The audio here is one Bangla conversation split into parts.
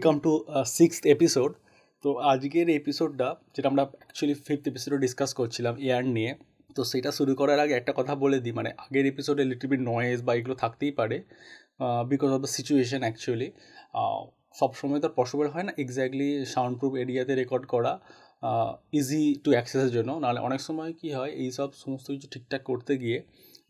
ওয়েলকাম টু সিক্স এপিসোড তো আজকের এপিসোডটা যেটা আমরা অ্যাকচুয়ালি ফিফথ এপিসোডে ডিসকাস করছিলাম এয়ার নিয়ে, তো সেটা শুরু করার আগে একটা কথা বলে দিই। মানে আগের এপিসোডে লিটল বিট নয়েজ বা এগুলো থাকতেই পারে because of the situation actually সবসময় তো পসিবল হয় না এক্স্যাক্টলি সাউন্ড প্রুফ এরিয়াতে রেকর্ড করা ইজি টু অ্যাক্সেসের জন্য। নাহলে অনেক সময় কী হয় এই সব সমস্ত কিছু ঠিকঠাক করতে গিয়ে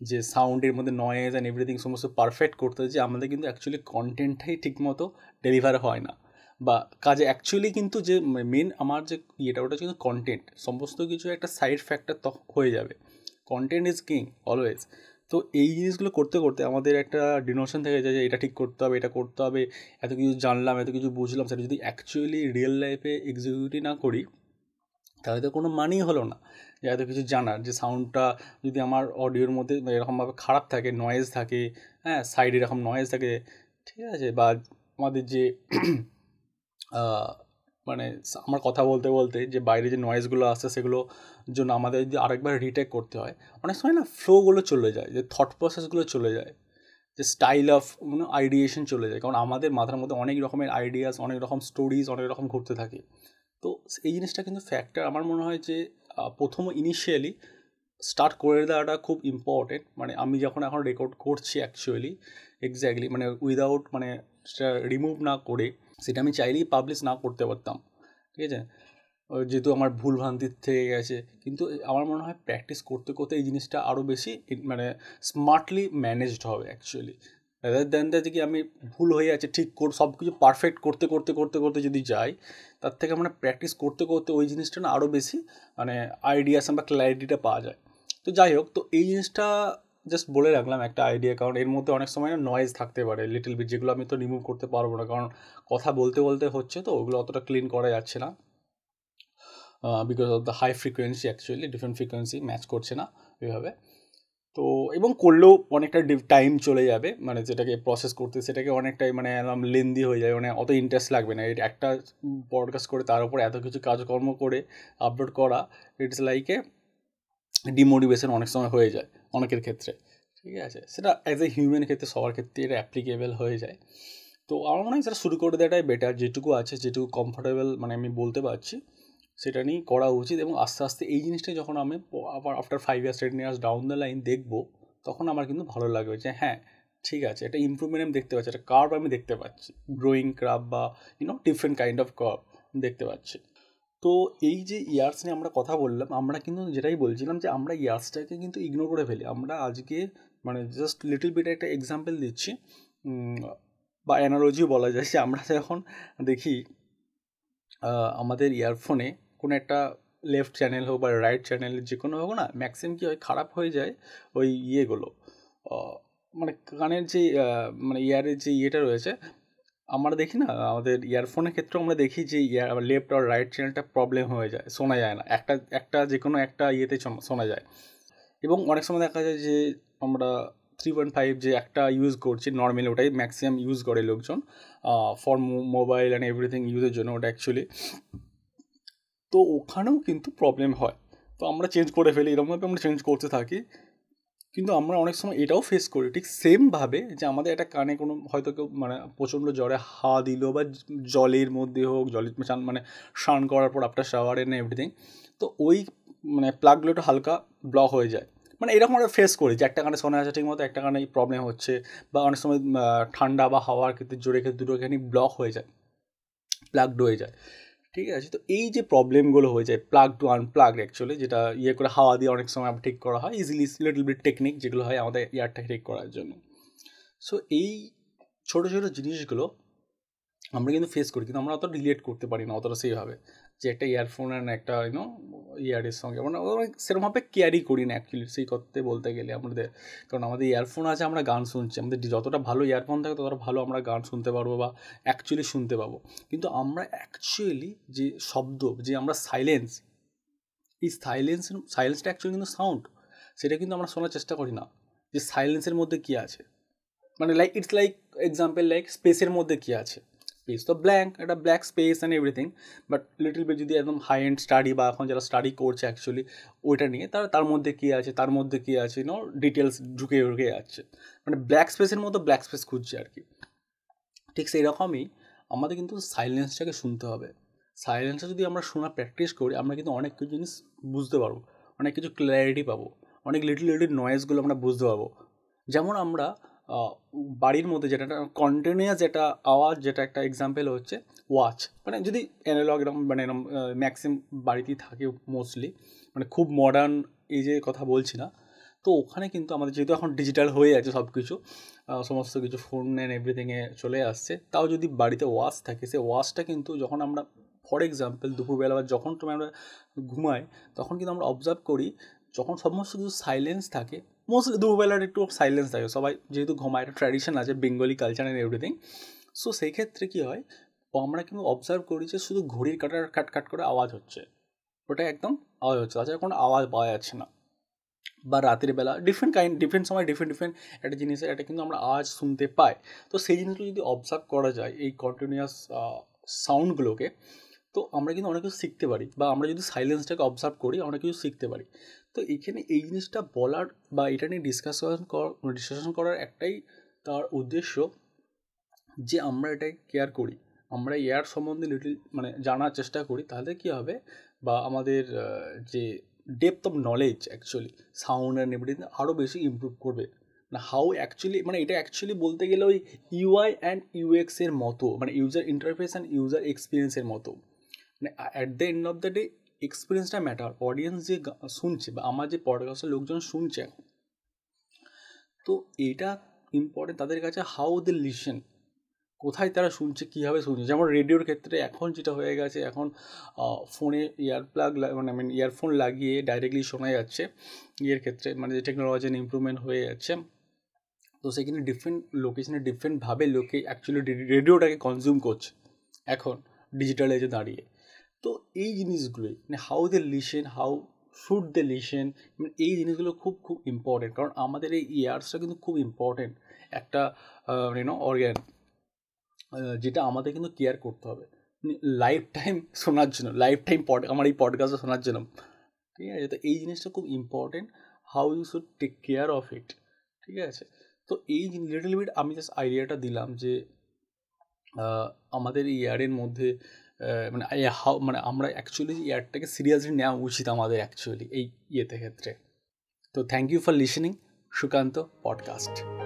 যে সাউন্ডের মধ্যে নয়েজ অ্যান্ড এভরিথিং সমস্ত পারফেক্ট করতে যে আমাদের কিন্তু অ্যাকচুয়ালি কন্টেন্টটাই ঠিকমতো ডেলিভার হয় না। বা কাজে অ্যাকচুয়ালি কিন্তু যে মেন আমার যে ইয়েটা ওটা কিন্তু কন্টেন্ট সমস্ত কিছু একটা সাইড ফ্যাক্টর তখন হয়ে যাবে। কন্টেন্ট ইজ কিং অলওয়েজ তো এই জিনিসগুলো করতে করতে আমাদের একটা ডিনোশন থেকে যায় যে এটা ঠিক করতে হবে, এটা করতে হবে, এত কিছু জানলাম, এত কিছু বুঝলাম, সেটা যদি অ্যাকচুয়ালি রিয়েল লাইফে এক্সিকিউটিভ না করি, তাহলে তো কোনো মানেই হলো না। এত কিছু জানার যে সাউন্ডটা যদি আমার অডিওর মধ্যে এরকমভাবে খারাপ থাকে নয়েজ থাকে হ্যাঁ সাইডে এরকম নয়েজ থাকে, ঠিক আছে? বা আমাদের যে মানে আমার কথা বলতে বলতে যে বাইরে যে নয়েজগুলো আসছে সেগুলো জন্য আমাদের যদি আরেকবার রিটেক করতে হয়, অনেক সময় না ফ্লোগুলো চলে যায়, যে থট প্রসেসগুলো চলে যায়, যে স্টাইল অফ মানে আইডিয়েশন চলে যায়। কারণ আমাদের মাথার মধ্যে অনেক রকমের আইডিয়াস অনেক রকম স্টোরিজ অনেক রকম ঘুরতে থাকে। তো এই জিনিসটা কিন্তু ফ্যাক্টর আমার মনে হয় যে প্রথম ইনিশিয়ালি স্টার্ট করে দেওয়াটা খুব ইম্পর্টেন্ট মানে আমি যখন এখন রেকর্ড করছি অ্যাকচুয়ালি এক্স্যাক্টলি মানে উইদাউট মানে সেটা রিমুভ না করে, সেটা আমি চাইলেই পাবলিশ না করতে পারতাম। ঠিক আছে? যেহেতু আমার ভুল ভ্রান্তির থেকে গেছে। কিন্তু আমার মনে হয় প্র্যাকটিস করতে করতে এই জিনিসটা আরও বেশি মানে স্মার্টলি ম্যানেজড হবে অ্যাকচুয়ালি দ্যান দ্যাট কি আমি ভুল হয়ে যাচ্ছে, ঠিক কর সব কিছু পারফেক্ট করতে করতে করতে করতে যদি যাই, তার থেকে আমরা প্র্যাকটিস করতে করতে ওই জিনিসটা না আরও বেশি মানে আইডিয়াস বা ক্ল্যারিটিটা পাওয়া যায়। তো যাই হোক, তো এই জিনিসটা জাস্ট বলে রাখলাম একটা আইডিয়া কারণ এর মধ্যে অনেক সময় না নয়েজ থাকতে পারে লিটল বিট যেগুলো আমি তো রিমুভ করতে পারব না, কারণ কথা বলতে বলতে হচ্ছে তো, ওগুলো অতটা ক্লিন করা যাচ্ছে না। Because of the high frequency actually different frequency match করছে না এভাবে। তো, এবং করলেও অনেকটা টাইম চলে যাবে মানে যেটাকে প্রসেস করতে, সেটাকে অনেকটাই মানে একদম লেন্দি হয়ে যায় মানে অত ইন্টারেস্ট লাগবে না। এটা একটা পডকাস্ট করে তার উপর এত কিছু কাজকর্ম করে আপলোড করা ইটস লাইক এ ডিমোটিভেশন অনেক সময় হয়ে যায়, অনেকের ক্ষেত্রে। ঠিক আছে? সেটা অ্যাজ এ হিউম্যান ক্ষেত্রে, সবার ক্ষেত্রে এটা অ্যাপ্লিকেবল হয়ে যায়। তো আমার মনে হয় সেটা শুরু করে দেওয়াটাই বেটার যেটুকু আছে, যেটুকু কমফোর্টেবল মানে আমি বলতে পারছি। সেটা নিয়েই করা উচিত এবং আস্তে আস্তে এই জিনিসটা যখন আমি আবার after five years ten years down the line দেখব, তখন আমার কিন্তু ভালো লাগবে যে হ্যাঁ ঠিক আছে এটা ইম্প্রুভমেন্ট আমি দেখতে পাচ্ছি, একটা কার্ভ আমি দেখতে পাচ্ছি গ্রোয়িং ক্রাব বা you know different kind of curve দেখতে পাচ্ছি। তো এই যে ইয়ার্স নিয়ে আমরা কথা বললাম, আমরা কিন্তু যেটাই বলছিলাম যে আমরা ইয়ার্সটাকে কিন্তু ইগনোর করে ফেলি। আমরা আজকে মানে জাস্ট লিটল বিট একটা এক্সাম্পল দিচ্ছি বা অ্যানালজিও বলা যায় যে আমরা যখন দেখি আমাদের ইয়ারফোনে কোনো একটা লেফট চ্যানেল হোক বা রাইট চ্যানেল যে কোনো হোক না ম্যাক্সিমাম কী হয় খারাপ হয়ে যায় ওই ইয়েগুলো। মানে কানের যে মানে ইয়ারের যে ইয়েটা রয়েছে, আমরা দেখি না, আমাদের ইয়ারফোনের ক্ষেত্রেও আমরা দেখি যে ইয়ার লেফট আর রাইট চ্যানেলটা প্রবলেম হয়ে যায়, শোনা যায় না। একটা একটা যে কোনো একটা ইয়েতে শোনা যায়। এবং অনেক সময় দেখা যায় যে আমরা থ্রি পয়েন্ট ফাইভ যে একটা ইউজ করছি নর্মালি ওটাই ম্যাক্সিমাম ইউজ করে লোকজন ফর মোবাইল অ্যান্ড এভরিথিং ইউজের জন্য, ওটা অ্যাকচুয়ালি তো ওখানেও কিন্তু প্রবলেম হয়। তো আমরা চেঞ্জ করে ফেলি এরকমভাবে আমরা চেঞ্জ করতে থাকি। কিন্তু আমরা অনেক সময় এটাও ফেস করি, ঠিক সেমভাবে যে আমাদের একটা কানে কোনো, হয়তো কেউ মানে প্রচণ্ড জ্বরে হা দিল বা জলের মধ্যে হোক জলের চান মানে স্নান করার পর আফটার শাওয়ারে না এভরিথিং তো ওই মানে প্লাগগুলো একটু হালকা ব্লক হয়ে যায়। মানে এরকম আমরা ফেস করি যে একটা কানে শোনা যাচ্ছে ঠিক মতো, একটা কানে প্রবলেম হচ্ছে বা অনেক সময় ঠান্ডা বা হাওয়ার ক্ষেত্রে জোরে ক্ষেত্রে দুটোখানি ব্লক হয়ে যায় প্লাগড হয়ে যায়। ঠিক আছে? তো এই যে প্রবলেমগুলো হয়ে যায় প্লাগ টু আনপ্লাগ অ্যাকচুয়ালি যেটা ইয়ে করে হাওয়া দিয়ে অনেক সময় ঠিক করা হয় ইজিলি লিটল বিট টেকনিক যেগুলো হয় আমাদের ইয়ারটা ঠিক করার জন্য। সো এই ছোটো ছোটো জিনিসগুলো আমরা কিন্তু ফেস করি, কিন্তু আমরা অতটা রিলেট করতে পারি না অতটা সেইভাবে। যে একটা ইয়ারফোন অ্যান্ড একটা ইউনো ইয়ারের সঙ্গে। আমরা সেরকমভাবে কেয়ারই করি না অ্যাকচুয়ালি সেই করতে বলতে গেলে আমাদের। কারণ আমাদের ইয়ারফোন আছে, আমরা গান শুনছি। আমাদের যতটা ভালো ইয়ারফোন থাকে, ততটা ভালো আমরা গান শুনতে পারব বা অ্যাকচুয়ালি শুনতে পাবো। কিন্তু আমরা অ্যাকচুয়ালি যে শব্দ, যে আমরা সাইলেন্স এই সাইলেন্স সাইলেন্সটা অ্যাকচুয়ালি কিন্তু সাউন্ড সেটা কিন্তু আমরা শোনার চেষ্টা করি না। যে সাইলেন্সের মধ্যে কী আছে? মানে like it's like example like স্পেসের মধ্যে কী আছে? স্পেস তো ব্ল্যাঙ্ক একটা black space and everything but little bit যদি একদম হাই এন্ড স্টাডি বা এখন যারা স্টাডি করছে অ্যাকচুয়ালি ওইটা নিয়ে তার তার মধ্যে কী আছে, তার মধ্যে কী আছে নো ডিটেলস ঢুকে ঢুকে যাচ্ছে। মানে ব্ল্যাক স্পেসের মতো ব্ল্যাক স্পেস খুঁজছে আর কি। ঠিক সেই রকমই আমাদের কিন্তু সাইলেন্সটাকে শুনতে হবে। সাইলেন্সটা যদি আমরা শোনা প্র্যাকটিস করি, আমরা কিন্তু অনেক কিছু জিনিস বুঝতে পারব, অনেক কিছু ক্ল্যারিটি পাবো, অনেক লিটল লিটল নয়েজগুলো আমরা বুঝতে পারব। যেমন আমরা বাড়ির মধ্যে যেটা কন্টিনিউয়াস যেটা আওয়াজ, যেটা একটা এক্সাম্পল হচ্ছে ওয়াচ মানে যদি অ্যানালগ এরকম মানে এরকম ম্যাক্সিম বাড়িতেই থাকে মোস্টলি মানে খুব মডার্ন এই যে কথা বলছি না, তো ওখানে কিন্তু আমাদের, যেহেতু এখন ডিজিটাল হয়ে আছে সব কিছু সমস্ত কিছু ফোন অ্যান্ড এভরিথিংয়ে চলে আসছে, তাও যদি বাড়িতে ওয়াচ থাকে, সে ওয়াচটা কিন্তু যখন আমরা ফর এক্সাম্পল দুপুরবেলা বা যখন তুমি আমরা ঘুমাই, তখন কিন্তু আমরা অবজার্ভ করি, যখন সমস্ত কিছু সাইলেন্স থাকে মোস্টলি দুপুরবেলার একটু সাইলেন্স থাকে। সবাই যেহেতু ঘুমায়, একটা ট্র্যাডিশন আছে Bengali culture and everything so সেই ক্ষেত্রে কী হয় আমরা কিন্তু অবজার্ভ করি যে শুধু ঘড়ির কাটার কাট কাট করে আওয়াজ হচ্ছে। ওটা একদম আওয়াজ হচ্ছে, তাছাড়া কোনো আওয়াজ পাওয়া যাচ্ছে না। বা রাতের বেলা ডিফারেন্ট কাইন্ড ডিফারেন্ট সময় ডিফারেন্ট ডিফারেন্ট একটা জিনিসের একটা কিন্তু আমরা আওয়াজ শুনতে পাই। তো সেই জিনিসগুলো যদি অবজার্ভ করা যায়, এই কন্টিনিউয়াস সাউন্ডগুলোকে তো আমরা কিন্তু অনেক কিছু শিখতে পারি। বা আমরা যদি সাইলেন্সটাকে অবজার্ভ করি অনেক কিছু শিখতে পারি। তো এখানে এই জিনিসটা বলার বা এটা নিয়ে ডিসকাশন ডিসকাশন করার একটাই তার উদ্দেশ্য যে আমরা এটাই কেয়ার করি। আমরা এয়ার সম্বন্ধে লিটল মানে জানার চেষ্টা করি। তাহলে কী হবে? বা আমাদের যে depth of knowledge actually sound and everything আরও বেশি ইম্প্রুভ করবে। না হাউ অ্যাকচুয়ালি মানে এটা অ্যাকচুয়ালি বলতে গেলে ওই ইউআই অ্যান্ড ইউএক্সের মতো মানে ইউজার ইন্টারফেস অ্যান্ড ইউজার এক্সপিরিয়েন্সের মতো। মানে at the end of the day এক্সপিরিয়েন্সটা ম্যাটার অডিয়েন্স যে শুনছে বা আমার যে পডকাস্টের লোকজন শুনছে তো এটা ইম্পর্টেন্ট তাদের কাছে হাউ দে লিসেন কোথায় তারা শুনছে, কীভাবে শুনছে। যেমন রেডিওর ক্ষেত্রে এখন যেটা হয়ে গেছে, এখন ফোনে প্লাগ মানে মিন ইয়ারফোন লাগিয়ে ডাইরেক্টলি শোনা যাচ্ছে। ইয়ের ক্ষেত্রে মানে যে টেকনোলজির ইম্প্রুভমেন্ট হয়ে যাচ্ছে। তো সেখানে ডিফারেন্ট লোকেশনে ডিফারেন্টভাবে লোকে অ্যাকচুয়ালি রেডিওটাকে কনজিউম করছে। এখন ডিজিটাল এজে দাঁড়িয়ে। তো এই জিনিসগুলোই মানে how they listen how should they listen মানে এই জিনিসগুলো খুব খুব ইম্পর্টেন্ট কারণ আমাদের এই ইয়ার্সটা কিন্তু খুব ইম্পর্টেন্ট একটা ইউনো অর্গ্যান যেটা আমাদের কিন্তু কেয়ার করতে হবে। লাইফ টাইম শোনার জন্য লাইফ টাইম পড আমার এই পডকাস্টে শোনার জন্য। ঠিক আছে? তো এই জিনিসটা খুব important how you should take care of it ঠিক আছে? তো এই লিটল বিট আমি জাস্ট আইডিয়াটা দিলাম যে আমাদের এই ইয়ারের মধ্যে মানে হাউ মানে আমরা অ্যাকচুয়ালি ইয়ারটাকে সিরিয়াসলি নেওয়া উচিত আমাদের অ্যাকচুয়ালি এই ইয়েতে ক্ষেত্রে। তো thank you for listening Sukanta podcast